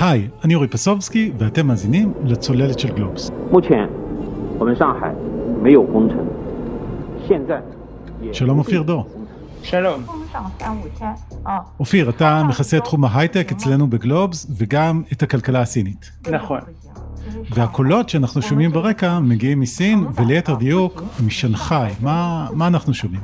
היי, אני אורי פסובסקי, ואתם מאזינים לצוללת של גלובס. שלום אופיר דור. שלום. אופיר, אתה מכסה את תחום ההייטק אצלנו בגלובס, וגם את הכלכלה הסינית. נכון. והקולות שאנחנו שומעים ברקע מגיעים מסין, וליתר דיוק, משנגחאי. מה, מה אנחנו שומעים?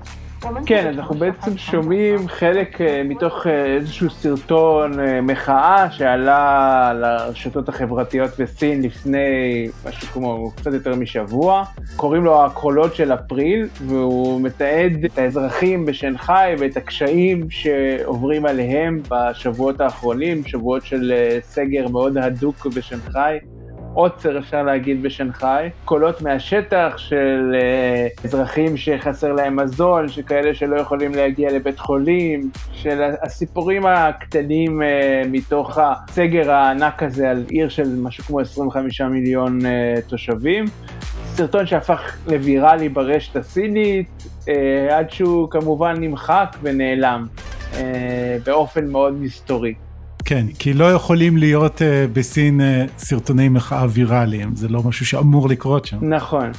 כן, אנחנו בעצם שומעים חלק אה, מתוך אה, איזשהו סרטון אה, מחאה שעלה לרשתות החברתיות בסין לפני משהו כמו קצת יותר משבוע. קוראים לו הקולות של אפריל, והוא מתעד את האזרחים בשנגחאי ואת הקשיים שעוברים עליהם בשבועות האחרונים, שבועות של סגר מאוד הדוק בשנגחאי. עוצר אפשר להגיד בשנגחאי, קולות מהשטח של אה, אזרחים שחסר להם מזון, שכאלה שלא יכולים להגיע לבית חולים, של הסיפורים הקטנים אה, מתוך הסגר הענק הזה על עיר של משהו כמו 25 מיליון אה, תושבים. סרטון שהפך לוויראלי ברשת הסינית, עד שהוא כמובן נמחק ונעלם באופן מאוד מסתורי. כן, כי לא יכולים להיות uh, בסין uh, סרטוני מחאה ויראליים, זה לא משהו שאמור לקרות שם. נכון.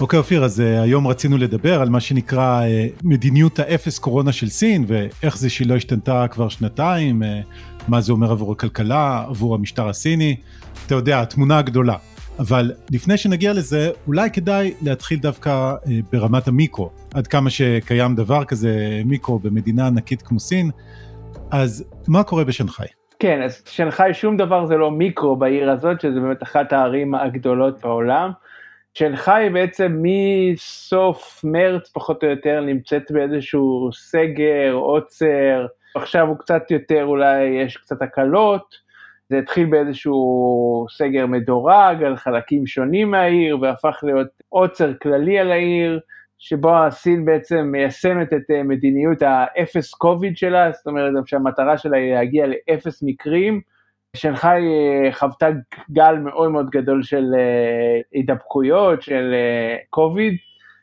אוקיי, אופיר, אז uh, היום רצינו לדבר על מה שנקרא uh, מדיניות האפס קורונה של סין, ואיך זה שהיא לא השתנתה כבר שנתיים, uh, מה זה אומר עבור הכלכלה, עבור המשטר הסיני, אתה יודע, התמונה הגדולה. אבל לפני שנגיע לזה, אולי כדאי להתחיל דווקא uh, ברמת המיקרו, עד כמה שקיים דבר כזה מיקרו במדינה ענקית כמו סין, אז מה קורה בשנגחאי? כן, אז שנגחאי שום דבר זה לא מיקרו בעיר הזאת, שזה באמת אחת הערים הגדולות בעולם. שנגחאי בעצם מסוף מרץ פחות או יותר נמצאת באיזשהו סגר, עוצר, עכשיו הוא קצת יותר, אולי יש קצת הקלות. זה התחיל באיזשהו סגר מדורג על חלקים שונים מהעיר, והפך להיות עוצר כללי על העיר, שבו הסין בעצם מיישמת את אה, מדיניות האפס קוביד שלה, זאת אומרת שהמטרה שלה היא להגיע לאפס מקרים. שנגחאי אה, חוותה גל מאוד מאוד גדול של אה, הידבקויות, של קוביד,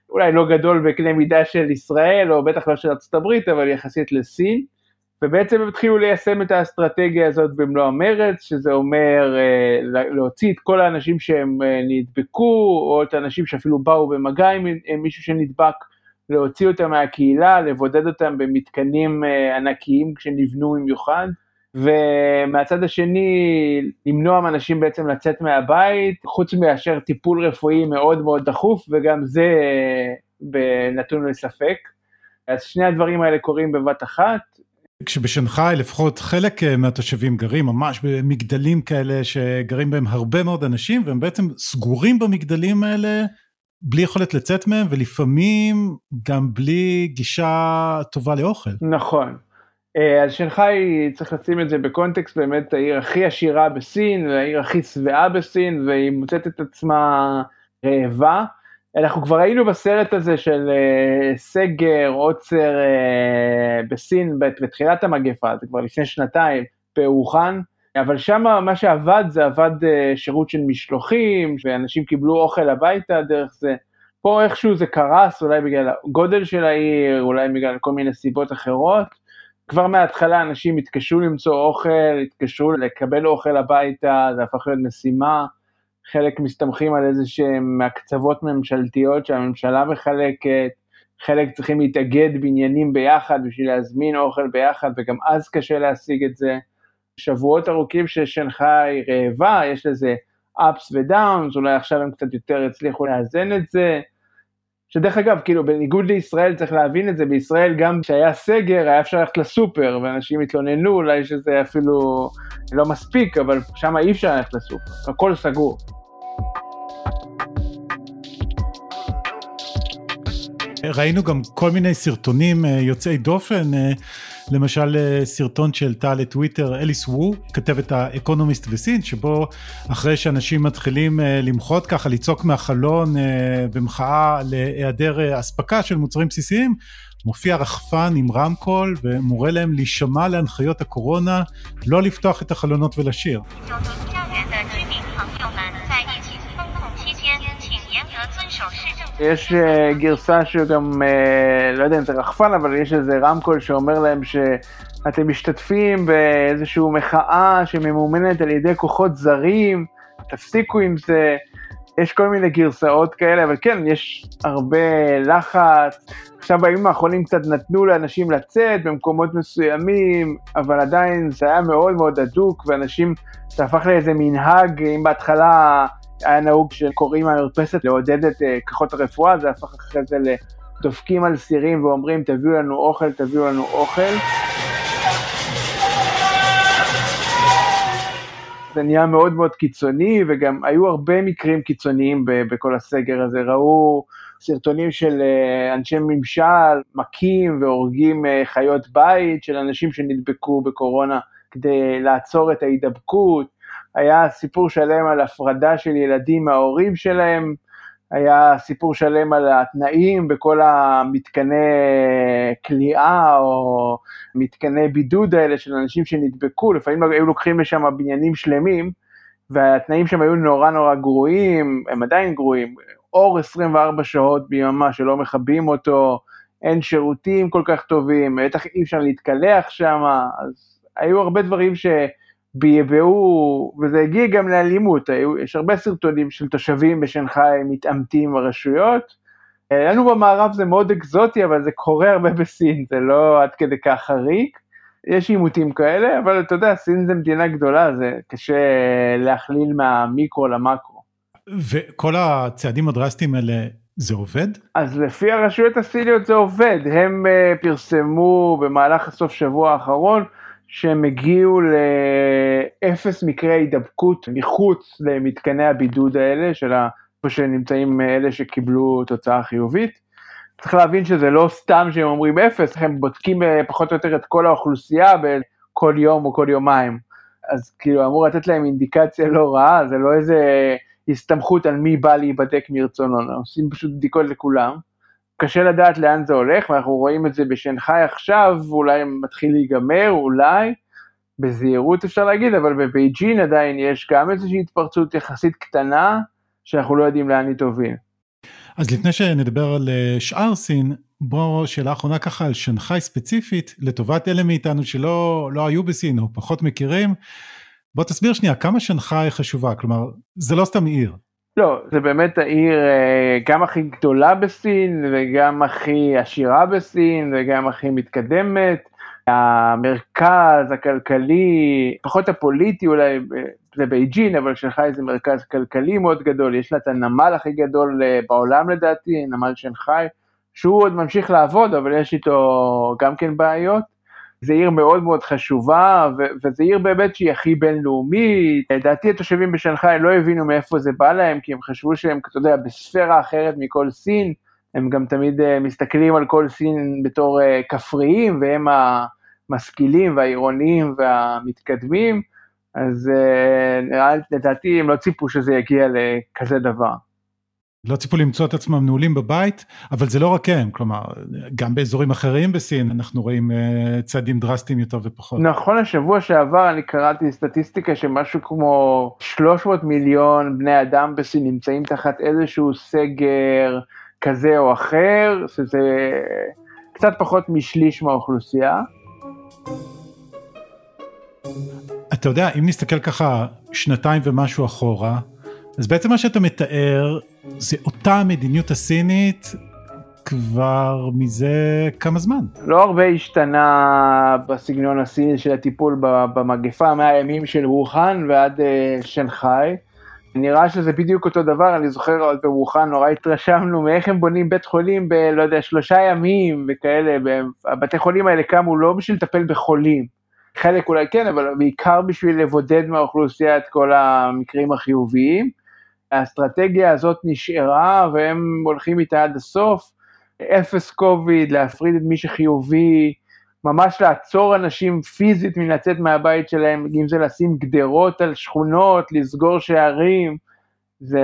אולי לא גדול בקנה מידה של ישראל, או בטח לא של ארה"ב, אבל יחסית לסין. ובעצם הם התחילו ליישם את האסטרטגיה הזאת במלוא המרץ, שזה אומר אה, להוציא את כל האנשים שהם אה, נדבקו, או את האנשים שאפילו באו במגע עם מישהו שנדבק, להוציא אותם מהקהילה, לבודד אותם במתקנים אה, ענקיים שנבנו במיוחד, ומהצד השני, למנוע מאנשים בעצם לצאת מהבית, חוץ מאשר טיפול רפואי מאוד מאוד דחוף, וגם זה נתון לספק. אז שני הדברים האלה קורים בבת אחת, כשבשנגחאי לפחות חלק אה, מהתושבים גרים ממש במגדלים כאלה שגרים בהם הרבה מאוד אנשים והם בעצם סגורים במגדלים האלה בלי יכולת לצאת מהם ולפעמים גם בלי גישה טובה לאוכל. נכון. אה, אז שנגחאי צריך לשים את זה בקונטקסט באמת העיר הכי עשירה בסין העיר הכי שבעה בסין והיא מוצאת את עצמה רעבה. אנחנו כבר היינו בסרט הזה של uh, סגר, עוצר uh, בסין בתחילת המגפה, זה כבר לפני שנתיים, באוחן, אבל שם מה שעבד זה עבד uh, שירות של משלוחים, ואנשים קיבלו אוכל הביתה דרך זה. פה איכשהו זה קרס, אולי בגלל הגודל של העיר, אולי בגלל כל מיני סיבות אחרות. כבר מההתחלה אנשים התקשו למצוא אוכל, התקשו לקבל אוכל הביתה, זה הפך להיות משימה. חלק מסתמכים על איזה שהם הקצוות ממשלתיות שהממשלה מחלקת, חלק צריכים להתאגד בניינים ביחד בשביל להזמין אוכל ביחד, וגם אז קשה להשיג את זה. שבועות ארוכים ששנגחאי רעבה, יש לזה ups ודאונס, אולי עכשיו הם קצת יותר הצליחו לאזן את זה. שדרך אגב, כאילו, בניגוד לישראל, צריך להבין את זה, בישראל גם כשהיה סגר, היה אפשר ללכת לסופר, ואנשים התלוננו, אולי שזה אפילו לא מספיק, אבל שם אי אפשר ללכת לסופר, הכל סגור. ראינו גם כל מיני סרטונים אה, יוצאי דופן, אה, למשל אה, סרטון שהעלתה לטוויטר אליס וו, כתבת האקונומיסט בסין, שבו אחרי שאנשים מתחילים למחות ככה, לצעוק מהחלון במחאה להיעדר אספקה של מוצרים בסיסיים, מופיע רחפן עם רמקול ומורה להם להישמע להנחיות הקורונה, לא לפתוח את החלונות ולשיר. יש אה, גרסה שגם, אה, לא יודע אם זה רחפן, אבל יש איזה רמקול שאומר להם שאתם משתתפים באיזושהי מחאה שממומנת על ידי כוחות זרים, תפסיקו עם זה. יש כל מיני גרסאות כאלה, אבל כן, יש הרבה לחץ. עכשיו בימים האחרונים קצת נתנו לאנשים לצאת במקומות מסוימים, אבל עדיין זה היה מאוד מאוד הדוק, ואנשים, זה הפך לאיזה מנהג, אם בהתחלה היה נהוג שקוראים מהמרפסת לעודד את uh, כוחות הרפואה, זה הפך אחרי זה לדופקים על סירים ואומרים תביאו לנו אוכל, תביאו לנו אוכל. זה נהיה מאוד מאוד קיצוני, וגם היו הרבה מקרים קיצוניים בכל הסגר הזה. ראו סרטונים של אה, אנשי ממשל, מכים והורגים אה, חיות בית של אנשים שנדבקו בקורונה כדי לעצור את ההידבקות. היה סיפור שלם על הפרדה של ילדים מההורים שלהם, היה סיפור שלם על התנאים בכל המתקני כליאה או מתקני בידוד האלה של אנשים שנדבקו, לפעמים היו לוקחים לשם בניינים שלמים, והתנאים שם היו נורא נורא גרועים, הם עדיין גרועים, אור 24 שעות ביממה שלא מכבים אותו, אין שירותים כל כך טובים, בטח אי אפשר להתקלח שם, אז היו הרבה דברים ש... בייבאו, וזה הגיע גם לאלימות, יש הרבה סרטונים של תושבים בשנגחאי מתעמתים ברשויות. לנו במערב זה מאוד אקזוטי, אבל זה קורה הרבה בסין, זה לא עד כדי כך חריג. יש עימותים כאלה, אבל אתה יודע, סין זה מדינה גדולה, זה קשה להכליל מהמיקרו למקרו. וכל הצעדים הדרסטיים האלה, זה עובד? אז לפי הרשויות הסיניות זה עובד, הם אה, פרסמו במהלך הסוף שבוע האחרון, שהם הגיעו לאפס מקרי הידבקות מחוץ למתקני הבידוד האלה, של איפה שנמצאים אלה שקיבלו תוצאה חיובית. צריך להבין שזה לא סתם שהם אומרים אפס, הם בודקים אה, פחות או יותר את כל האוכלוסייה בכל יום או כל יומיים. אז כאילו אמור לתת להם אינדיקציה לא רעה, זה לא איזה הסתמכות על מי בא להיבדק מרצונו, עושים פשוט בדיקות לכולם. קשה לדעת לאן זה הולך, ואנחנו רואים את זה בשנגחאי עכשיו, אולי מתחיל להיגמר, אולי, בזהירות אפשר להגיד, אבל בבייג'ין עדיין יש גם איזושהי התפרצות יחסית קטנה, שאנחנו לא יודעים לאן היא תוביל. אז לפני שנדבר על אה, שאר סין, בואו שאלה אחרונה ככה על שנגחאי ספציפית, לטובת אלה מאיתנו שלא לא היו בסין או פחות מכירים, בוא תסביר שנייה כמה שנגחאי חשובה, כלומר זה לא סתם עיר, לא, זה באמת העיר אה, גם הכי גדולה בסין, וגם הכי עשירה בסין, וגם הכי מתקדמת. המרכז הכלכלי, פחות הפוליטי אולי, זה בייג'ין, אבל שלך איזה מרכז כלכלי מאוד גדול, יש לה את הנמל הכי גדול אה, בעולם לדעתי, נמל שנגחאי, שהוא עוד ממשיך לעבוד, אבל יש איתו גם כן בעיות. זו עיר מאוד מאוד חשובה, וזו עיר באמת שהיא הכי בינלאומית. לדעתי התושבים בשנגחאי לא הבינו מאיפה זה בא להם, כי הם חשבו שהם, אתה יודע, בספירה אחרת מכל סין, הם גם תמיד אה, מסתכלים על כל סין בתור אה, כפריים, והם המשכילים והעירוניים והמתקדמים, אז נראה, לדעתי הם לא ציפו שזה יגיע לכזה דבר. לא ציפו למצוא את עצמם נעולים בבית, אבל זה לא רק הם, כלומר, גם באזורים אחרים בסין אנחנו רואים uh, צעדים דרסטיים יותר ופחות. נכון, השבוע שעבר אני קראתי סטטיסטיקה שמשהו כמו 300 מיליון בני אדם בסין נמצאים תחת איזשהו סגר כזה או אחר, שזה קצת פחות משליש מהאוכלוסייה. אתה יודע, אם נסתכל ככה שנתיים ומשהו אחורה, אז בעצם מה שאתה מתאר זה אותה המדיניות הסינית כבר מזה כמה זמן. לא הרבה השתנה בסגנון הסיני של הטיפול במגפה מהימים של ווחאן ועד uh, שנגחאי. נראה שזה בדיוק אותו דבר, אני זוכר עוד בווחאן נורא התרשמנו מאיך הם בונים בית חולים ב, לא יודע, שלושה ימים וכאלה, הבתי חולים האלה קמו לא בשביל לטפל בחולים, חלק אולי כן, אבל בעיקר בשביל לבודד מהאוכלוסייה את כל המקרים החיוביים. האסטרטגיה הזאת נשארה והם הולכים איתה עד הסוף. אפס קוביד, להפריד את מי שחיובי, ממש לעצור אנשים פיזית מלצאת מהבית שלהם, אם זה לשים גדרות על שכונות, לסגור שערים, זה,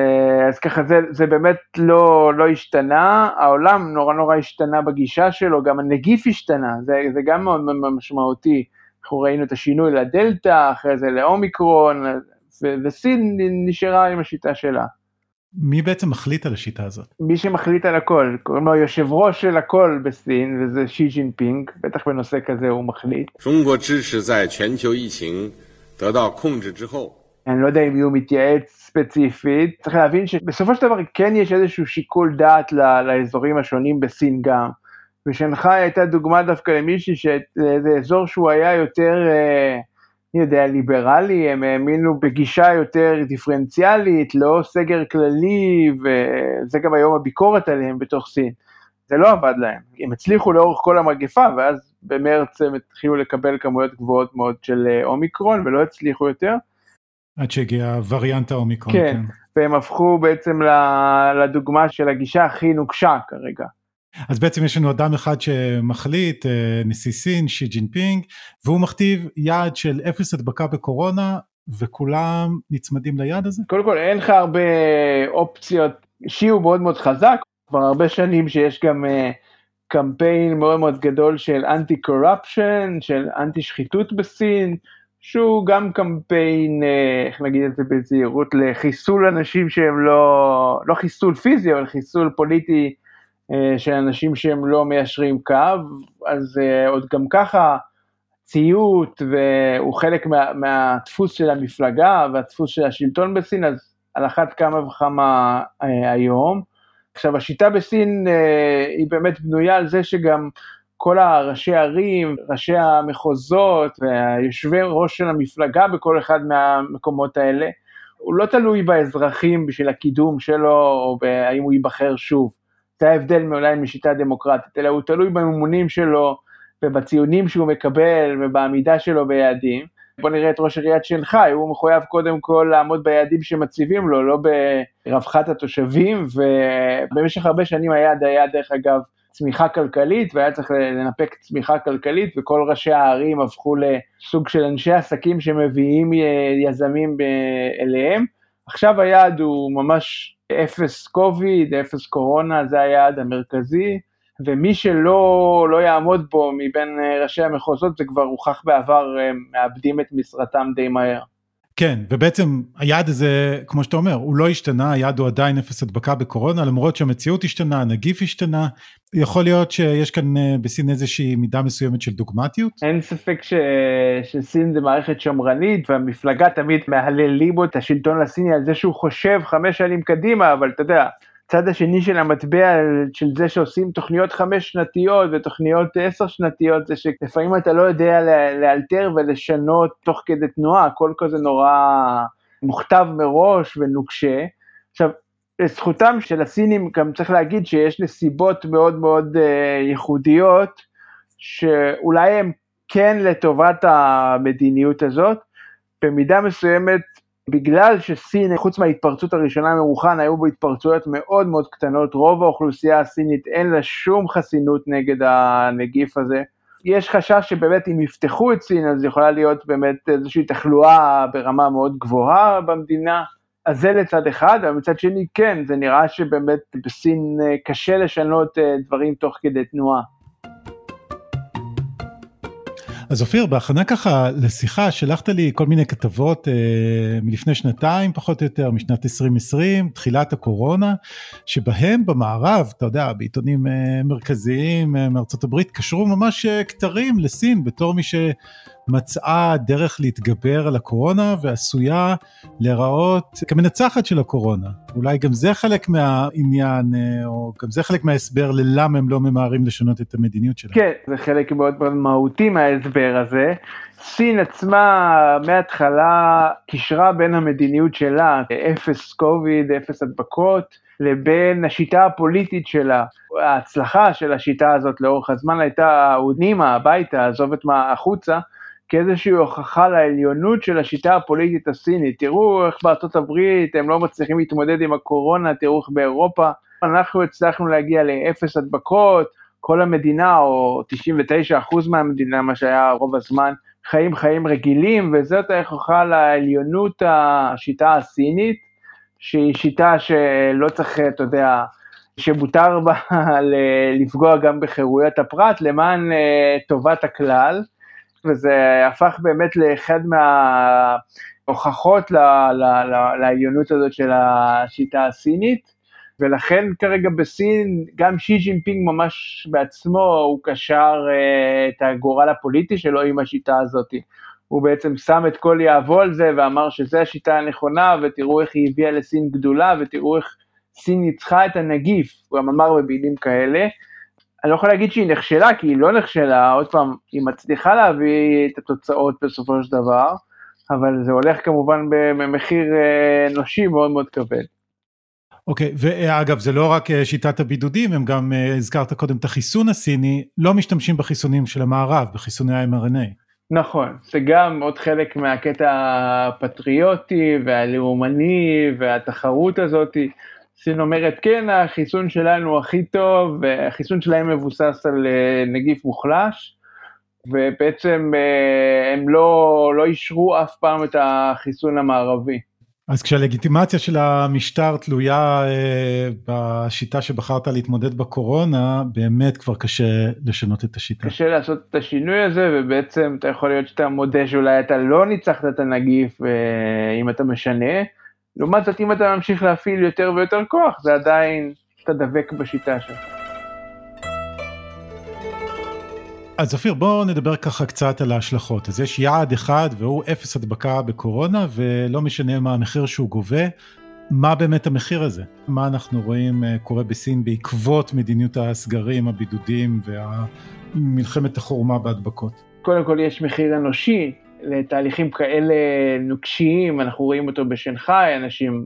אז ככה זה, זה באמת לא, לא השתנה, העולם נורא נורא השתנה בגישה שלו, גם הנגיף השתנה, זה, זה גם מאוד משמעותי, אנחנו ראינו את השינוי לדלתא, אחרי זה לאומיקרון, ו- וסין נשארה עם השיטה שלה. מי בעצם מחליט על השיטה הזאת? מי שמחליט על הכל, קוראים לו יושב ראש של הכל בסין, וזה שי ג'ינפינג, בטח בנושא כזה הוא מחליט. אני לא יודע אם הוא מתייעץ ספציפית, צריך להבין שבסופו של דבר כן יש איזשהו שיקול דעת ל- לאזורים השונים בסין גם. ושנגחאי הייתה דוגמה דווקא למישהי שזה אזור שהוא היה יותר... אה, אני יודע, ליברלי, הם האמינו בגישה יותר דיפרנציאלית, לא סגר כללי, וזה גם היום הביקורת עליהם בתוך סין. זה לא עבד להם, הם הצליחו לאורך כל המגפה, ואז במרץ הם התחילו לקבל כמויות גבוהות מאוד של אה, אומיקרון, ולא הצליחו יותר. עד שהגיע וריאנט האומיקרון. כן. והם הפכו בעצם לדוגמה של הגישה הכי נוקשה כרגע. אז בעצם יש לנו אדם אחד שמחליט, אה, נשיא סין, שי ג'ינפינג, והוא מכתיב יעד של אפס הדבקה בקורונה, וכולם נצמדים ליעד הזה? קודם כל אין לך הרבה אופציות, שי הוא מאוד מאוד חזק, כבר הרבה שנים שיש גם uh, קמפיין מאוד מאוד גדול של אנטי קורפשן, של אנטי שחיתות בסין, שהוא גם קמפיין, uh, איך נגיד את זה בזהירות, לחיסול אנשים שהם לא, לא חיסול פיזי, אבל חיסול פוליטי של אנשים שהם לא מיישרים קו, אז uh, עוד גם ככה ציות, והוא חלק מה, מהדפוס של המפלגה והדפוס של השלטון בסין, אז על אחת כמה וכמה אה, היום. עכשיו השיטה בסין אה, היא באמת בנויה על זה שגם כל הראשי ערים, ראשי המחוזות והיושבי ראש של המפלגה בכל אחד מהמקומות האלה, הוא לא תלוי באזרחים בשביל הקידום שלו או האם הוא ייבחר שוב. זה ההבדל אולי משיטה דמוקרטית, אלא הוא תלוי בממונים שלו, ובציונים שהוא מקבל ובעמידה שלו ביעדים. בוא נראה את ראש עיריית שנגחאי, הוא מחויב קודם כל לעמוד ביעדים שמציבים לו, לא ברווחת התושבים, ובמשך הרבה שנים היעד היה דרך אגב צמיחה כלכלית, והיה צריך לנפק צמיחה כלכלית, וכל ראשי הערים הפכו לסוג של אנשי עסקים שמביאים יזמים אליהם. עכשיו היעד הוא ממש אפס קוביד, אפס קורונה, זה היעד המרכזי. ומי שלא לא יעמוד בו מבין ראשי המחוזות, זה כבר הוכח בעבר, הם מאבדים את משרתם די מהר. כן, ובעצם היעד הזה, כמו שאתה אומר, הוא לא השתנה, היעד הוא עדיין אפס הדבקה בקורונה, למרות שהמציאות השתנה, הנגיף השתנה, יכול להיות שיש כאן בסין איזושהי מידה מסוימת של דוגמטיות? אין ספק ש... שסין זה מערכת שמרנית, והמפלגה תמיד מהללים את השלטון הסיני על זה שהוא חושב חמש שנים קדימה, אבל אתה יודע, הצד השני של המטבע של זה שעושים תוכניות חמש שנתיות ותוכניות עשר שנתיות, זה שלפעמים אתה לא יודע לאלתר ולשנות תוך כדי תנועה, הכל כזה נורא מוכתב מראש ונוקשה. עכשיו, לזכותם של הסינים גם צריך להגיד שיש נסיבות מאוד מאוד uh, ייחודיות, שאולי הם כן לטובת המדיניות הזאת, במידה מסוימת בגלל שסין, חוץ מההתפרצות הראשונה מרוחן, היו בו התפרצויות מאוד מאוד קטנות, רוב האוכלוסייה הסינית אין לה שום חסינות נגד הנגיף הזה. יש חשש שבאמת אם יפתחו את סין, אז יכולה להיות באמת איזושהי תחלואה ברמה מאוד גבוהה במדינה. אז זה לצד אחד, אבל מצד שני כן, זה נראה שבאמת בסין קשה לשנות דברים תוך כדי תנועה. אז אופיר, בהכנה ככה לשיחה שלחת לי כל מיני כתבות אה, מלפני שנתיים פחות או יותר, משנת 2020, תחילת הקורונה, שבהם במערב, אתה יודע, בעיתונים אה, מרכזיים אה, מארצות הברית, קשרו ממש אה, כתרים לסין בתור מי שמצאה דרך להתגבר על הקורונה ועשויה להיראות כמנצחת של הקורונה. אולי גם זה חלק מהעניין, אה, או גם זה חלק מההסבר ללמה הם לא ממהרים לשנות את המדיניות שלהם. כן, זה חלק מאוד מאוד מהותי מההסבר הזה. סין עצמה מההתחלה קישרה בין המדיניות שלה, אפס קוביד, אפס הדבקות, לבין השיטה הפוליטית שלה. ההצלחה של השיטה הזאת לאורך הזמן הייתה הונימה הביתה, עזוב את מה החוצה, כאיזושהי הוכחה לעליונות של השיטה הפוליטית הסינית. תראו איך בארצות הברית הם לא מצליחים להתמודד עם הקורונה, תראו איך באירופה. אנחנו הצלחנו להגיע לאפס הדבקות, כל המדינה, או 99% מהמדינה, מה שהיה רוב הזמן, חיים חיים רגילים, וזאת ההוכחה לעליונות השיטה הסינית, שהיא שיטה שלא צריך, אתה יודע, שמותר בה לפגוע גם בחירויות הפרט למען טובת הכלל. וזה הפך באמת לאחד מההוכחות לעליונות הזאת של השיטה הסינית. ולכן כרגע בסין, גם שי ג'ינפינג ממש בעצמו, הוא קשר אה, את הגורל הפוליטי שלו עם השיטה הזאת. הוא בעצם שם את כל יהבו על זה ואמר שזו השיטה הנכונה, ותראו איך היא הביאה לסין גדולה, ותראו איך סין ניצחה את הנגיף, הוא גם אמר במילים כאלה. אני לא יכול להגיד שהיא נכשלה, כי היא לא נכשלה, עוד פעם, היא מצליחה להביא את התוצאות בסופו של דבר, אבל זה הולך כמובן במחיר אה, אנושי מאוד מאוד כבד. אוקיי, okay, ואגב, זה לא רק אה, שיטת הבידודים, הם גם, אה, הזכרת קודם את החיסון הסיני, לא משתמשים בחיסונים של המערב, בחיסוני ה-mRNA. נכון, זה גם עוד חלק מהקטע הפטריוטי והלאומני והתחרות הזאת. סין אומרת, כן, החיסון שלנו הכי טוב, והחיסון שלהם מבוסס על אה, נגיף מוחלש, ובעצם הם לא, לא אישרו אף פעם את החיסון המערבי. אז כשהלגיטימציה של המשטר תלויה אה, בשיטה שבחרת להתמודד בקורונה, באמת כבר קשה לשנות את השיטה. קשה לעשות את השינוי הזה, ובעצם אתה יכול להיות שאתה מודה שאולי אתה לא ניצחת את הנגיף אה, אם אתה משנה. לעומת זאת, אם אתה ממשיך להפעיל יותר ויותר כוח, זה עדיין, אתה דבק בשיטה שלך. אז אופיר בואו נדבר ככה קצת על ההשלכות אז יש יעד אחד והוא אפס הדבקה בקורונה ולא משנה מה המחיר שהוא גובה מה באמת המחיר הזה מה אנחנו רואים אה, קורה בסין בעקבות מדיניות הסגרים הבידודים והמלחמת החורמה בהדבקות. קודם כל יש מחיר אנושי לתהליכים כאלה נוקשיים אנחנו רואים אותו בשנגחאי אנשים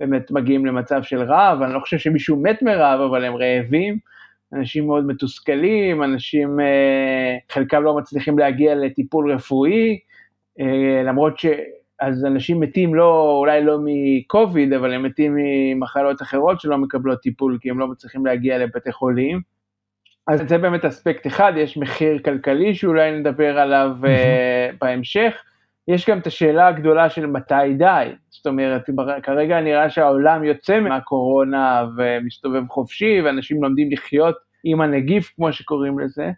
באמת מגיעים למצב של רעב אני לא חושב שמישהו מת מרעב אבל הם רעבים. אנשים מאוד מתוסכלים, אנשים, אה, חלקם לא מצליחים להגיע לטיפול רפואי, אה, למרות ש... אז אנשים מתים לא, אולי לא מקוביד, אבל הם מתים ממחלות אחרות שלא מקבלות טיפול, כי הם לא מצליחים להגיע לבתי חולים. אז זה באמת אספקט אחד, יש מחיר כלכלי שאולי נדבר עליו mm-hmm. בהמשך. יש גם את השאלה הגדולה של מתי די, זאת אומרת, כרגע נראה שהעולם יוצא מהקורונה ומסתובב חופשי, ואנשים לומדים לחיות עם הנגיף, כמו שקוראים לזה,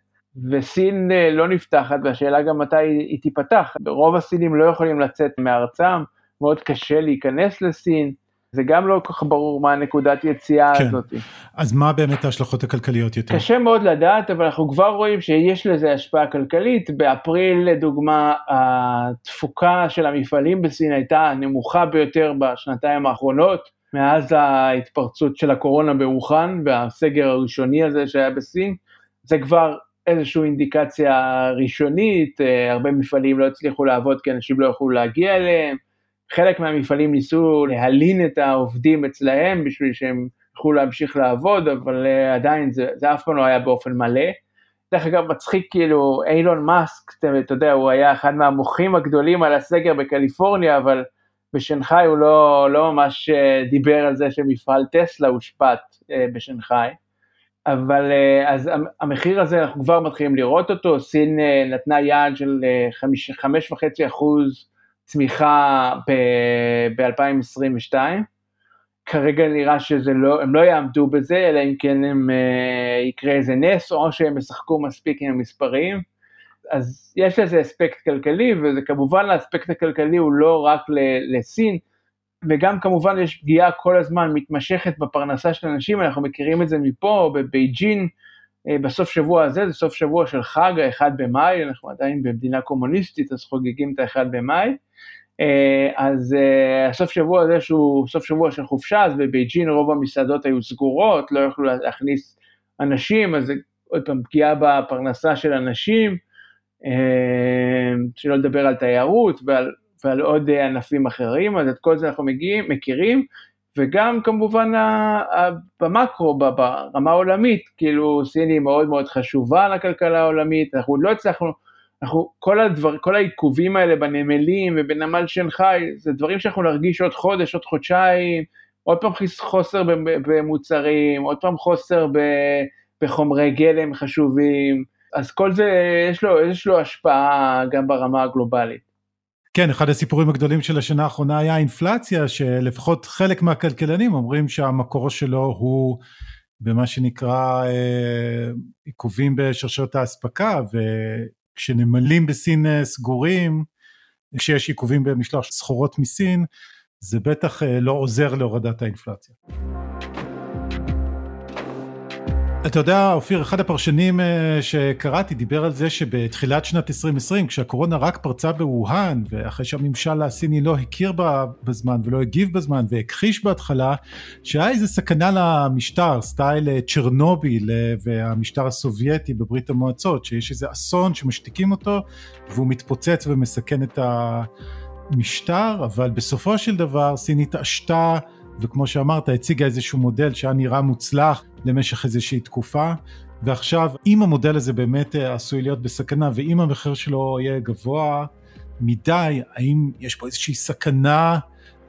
וסין אה, לא נפתחת, והשאלה גם מתי היא תיפתח. רוב הסינים לא יכולים לצאת מארצם, מאוד קשה להיכנס לסין, זה גם לא כל כך ברור מה הנקודת יציאה כן. הזאת. אז מה באמת ההשלכות הכלכליות יותר? קשה מאוד לדעת, אבל אנחנו כבר רואים שיש לזה השפעה כלכלית. באפריל, לדוגמה, התפוקה של המפעלים בסין הייתה הנמוכה ביותר בשנתיים האחרונות, מאז ההתפרצות של הקורונה באוחן והסגר הראשוני הזה שהיה בסין. זה כבר איזושהי אינדיקציה ראשונית, אה, הרבה מפעלים לא הצליחו לעבוד כי אנשים לא יכלו להגיע אליהם. חלק מהמפעלים ניסו להלין את העובדים אצלהם בשביל שהם יוכלו להמשיך לעבוד, אבל uh, עדיין זה, זה אף פעם לא היה באופן מלא. דרך אגב, מצחיק כאילו, אילון מאסק, אתה יודע, הוא היה אחד מהמוחים הגדולים על הסגר בקליפורניה, אבל בשנגחאי הוא לא, לא ממש uh, דיבר על זה שמפעל טסלה הושפט uh, בשנגחאי. אבל אז המחיר הזה, אנחנו כבר מתחילים לראות אותו, סין נתנה יעד של 5.5 אחוז צמיחה ב-2022. כרגע נראה שהם לא, לא יעמדו בזה, אלא אם כן הם, uh, יקרה איזה נס, או שהם ישחקו מספיק עם המספרים. אז יש לזה אספקט כלכלי, וזה כמובן האספקט הכלכלי הוא לא רק לסין, וגם כמובן יש פגיעה כל הזמן מתמשכת בפרנסה של אנשים, אנחנו מכירים את זה מפה, בבייג'ין, אה, בסוף שבוע הזה, זה סוף שבוע של חג, ה-1 במאי, אנחנו עדיין במדינה קומוניסטית, אז חוגגים את ה-1 במאי. אה, אז אה, הסוף שבוע הזה שהוא סוף שבוע של חופשה, אז בבייג'ין רוב המסעדות היו סגורות, לא יכלו להכניס אנשים, אז עוד פעם פגיעה בפרנסה של אנשים, שלא לדבר על תיירות ועל, ועל עוד ענפים אחרים, אז את כל זה אנחנו מגיעים, מכירים, וגם כמובן במקרו, ברמה העולמית, כאילו סין היא מאוד מאוד חשובה לכלכלה העולמית, אנחנו לא הצלחנו, אנחנו, כל, הדבר, כל העיכובים האלה בנמלים ובנמל שנגחאי, זה דברים שאנחנו נרגיש עוד חודש, עוד חודשיים, עוד פעם חוסר במוצרים, עוד פעם חוסר בחומרי גלם חשובים, אז כל זה יש לו, יש לו השפעה גם ברמה הגלובלית. כן, אחד הסיפורים הגדולים של השנה האחרונה היה האינפלציה, שלפחות חלק מהכלכלנים אומרים שהמקור שלו הוא במה שנקרא אה, עיכובים בשרשרת האספקה, כשנמלים בסין אה, סגורים, כשיש עיכובים במשלוח סחורות מסין, זה בטח אה, לא עוזר להורדת האינפלציה. אתה יודע, אופיר, אחד הפרשנים אה, שקראתי דיבר על זה שבתחילת שנת 2020, כשהקורונה רק פרצה בווהאן, ואחרי שהממשל הסיני לא הכיר בה בזמן ולא הגיב בזמן והכחיש בהתחלה, שהיה איזה סכנה למשטר, סטייל אה, צ'רנוביל אה, והמשטר הסובייטי בברית המועצות, שיש איזה אסון שמשתיקים אותו והוא מתפוצץ ומסכן את המשטר, אבל בסופו של דבר סין התעשתה וכמו שאמרת הציגה איזשהו מודל שהיה נראה מוצלח למשך איזושהי תקופה ועכשיו אם המודל הזה באמת אה, עשוי להיות בסכנה ואם המחיר שלו יהיה גבוה מדי האם יש פה איזושהי סכנה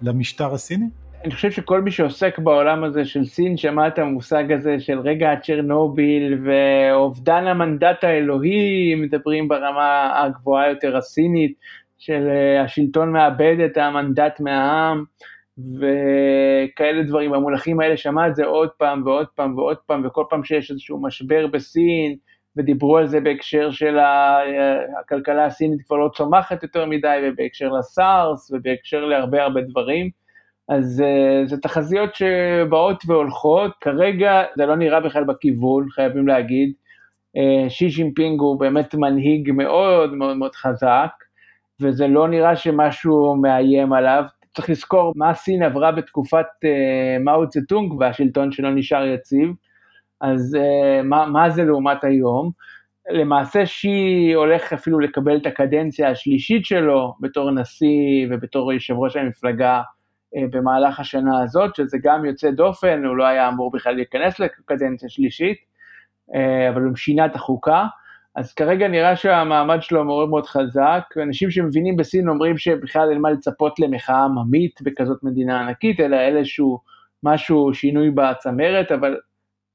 למשטר הסיני? אני חושב שכל מי שעוסק בעולם הזה של סין שמע את המושג הזה של רגע צ'רנוביל ואובדן המנדט האלוהי, מדברים ברמה הגבוהה יותר הסינית, של אה, השלטון מאבד את המנדט מהעם. וכאלה דברים, המונחים האלה שמע את זה עוד פעם ועוד פעם ועוד פעם, וכל פעם שיש איזשהו משבר בסין, ודיברו על זה בהקשר של הכלכלה הסינית כבר לא צומחת יותר מדי, ובהקשר לסארס, ובהקשר להרבה הרבה דברים. אז אה, זה תחזיות שבאות והולכות, כרגע זה לא נראה בכלל בכיוון, חייבים להגיד. אה, שי ג'ינפינג הוא באמת מנהיג מאוד מאוד מאוד חזק, וזה לא נראה שמשהו מאיים עליו. צריך לזכור מה סין עברה בתקופת אה, מאו צטונג והשלטון שלו נשאר יציב, אז אה, מה, מה זה לעומת היום? למעשה שי הולך אפילו לקבל את הקדנציה השלישית שלו בתור נשיא ובתור יושב ראש המפלגה אה, במהלך השנה הזאת, שזה גם יוצא דופן, הוא לא היה אמור בכלל להיכנס לקדנציה שלישית, uh, אבל הוא שינה את החוקה. אז כרגע נראה שהמעמד שלו מאוד מאוד חזק, ואנשים שמבינים בסין אומרים שבכלל אין מה לצפות למחאה עממית בכזאת מדינה ענקית, אלא איזשהו משהו, שינוי בצמרת, אבל,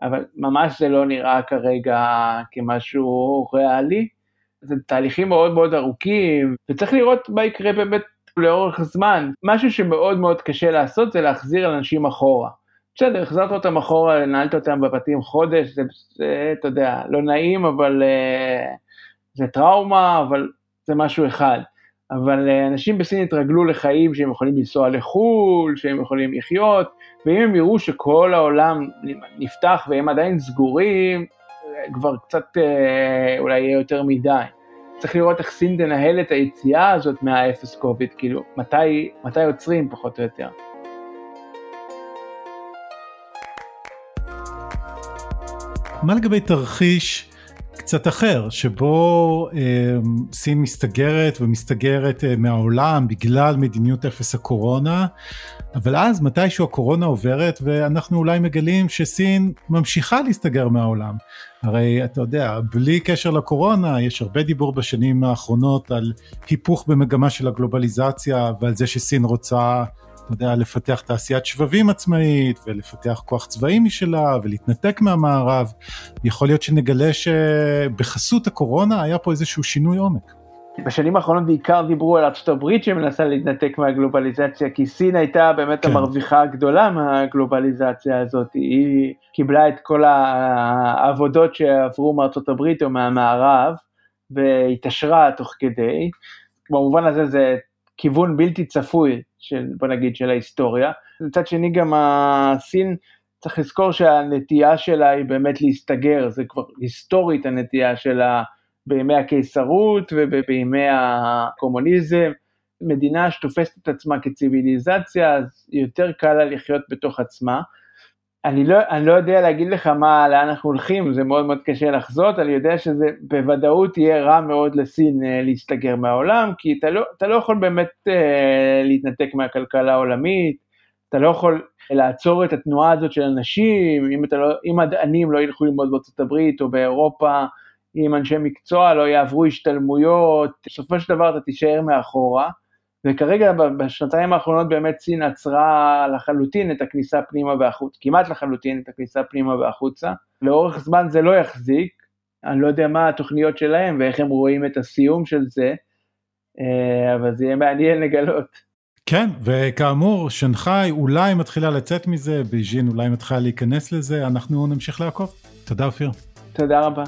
אבל ממש זה לא נראה כרגע כמשהו ריאלי. זה תהליכים מאוד מאוד ארוכים, וצריך לראות מה יקרה באמת לאורך זמן. משהו שמאוד מאוד קשה לעשות זה להחזיר אנשים אחורה. בסדר, החזרת אותם אחורה, נעלת אותם בבתים חודש, זה, זה, אתה יודע, לא נעים, אבל uh, זה טראומה, אבל זה משהו אחד. אבל uh, אנשים בסין התרגלו לחיים שהם יכולים לנסוע לחו"ל, שהם יכולים לחיות, ואם הם יראו שכל העולם נפתח והם עדיין סגורים, כבר קצת אולי יהיה יותר מדי. צריך לראות איך סין תנהל את היציאה הזאת מהאפס קוביד, כאילו, מתי, מתי עוצרים פחות או יותר. מה לגבי תרחיש קצת אחר, שבו אה, סין מסתגרת ומסתגרת אה, מהעולם בגלל מדיניות אפס הקורונה, אבל אז מתישהו הקורונה עוברת ואנחנו אולי מגלים שסין ממשיכה להסתגר מהעולם. הרי אתה יודע, בלי קשר לקורונה, יש הרבה דיבור בשנים האחרונות על היפוך במגמה של הגלובליזציה ועל זה שסין רוצה אתה יודע, לפתח תעשיית שבבים עצמאית ולפתח כוח צבאי משלה ולהתנתק מהמערב. יכול להיות שנגלה שבחסות הקורונה היה פה איזשהו שינוי עומק. בשנים האחרונות בעיקר דיברו על ארצות הברית שמנסה להתנתק מהגלובליזציה, כי סין הייתה באמת כן. המרוויחה הגדולה מהגלובליזציה הזאת, היא קיבלה את כל העבודות שעברו מארצות הברית או מהמערב, והתעשרה תוך כדי. במובן הזה זה כיוון בלתי צפוי, של, בוא נגיד, של ההיסטוריה. מצד שני גם הסין, צריך לזכור שהנטייה שלה היא באמת להסתגר, זה כבר היסטורית הנטייה שלה בימי הקיסרות ובימי הקומוניזם. מדינה שתופסת את עצמה כציוויליזציה, אז יותר קל לה לחיות בתוך עצמה. אני לא, אני לא יודע להגיד לך מה, לאן אנחנו הולכים, זה מאוד מאוד קשה לחזות, אני יודע שזה בוודאות יהיה רע מאוד לסין אה, להסתגר מהעולם, כי אתה לא, אתה לא יכול באמת אה, להתנתק מהכלכלה העולמית, אתה לא יכול לעצור את התנועה הזאת של אנשים, אם, לא, אם מדענים לא ילכו ללמוד בארצות הברית או באירופה, אם אנשי מקצוע לא יעברו השתלמויות, בסופו של דבר אתה תישאר מאחורה. וכרגע בשנתיים האחרונות באמת סין עצרה לחלוטין את הכניסה פנימה והחוצה, כמעט לחלוטין את הכניסה פנימה והחוצה. לאורך זמן זה לא יחזיק, אני לא יודע מה התוכניות שלהם ואיך הם רואים את הסיום של זה, אה, אבל זה יהיה מעניין לגלות. כן, וכאמור, שנגחאי אולי מתחילה לצאת מזה, בייג'ין אולי מתחילה להיכנס לזה, אנחנו נמשיך לעקוב. תודה אופיר. תודה רבה.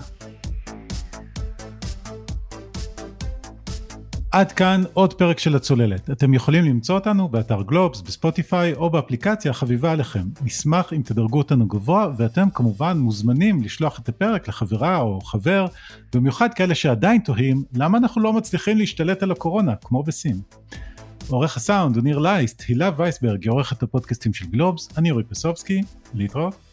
עד כאן עוד פרק של הצוללת. אתם יכולים למצוא אותנו באתר גלובס, ב Spotify או באפליקציה החביבה עליכם. נשמח אם תדרגו אותנו גבוה, ואתם כמובן מוזמנים לשלוח את הפרק לחברה או חבר, במיוחד כאלה שעדיין תוהים למה אנחנו לא מצליחים להשתלט על הקורונה, כמו בסין. עורך הסאונד הוא ניר לייסט, הילה וייסברג היא עורכת הפודקאסטים של גלובס, אני אורי פסובסקי, להתראות.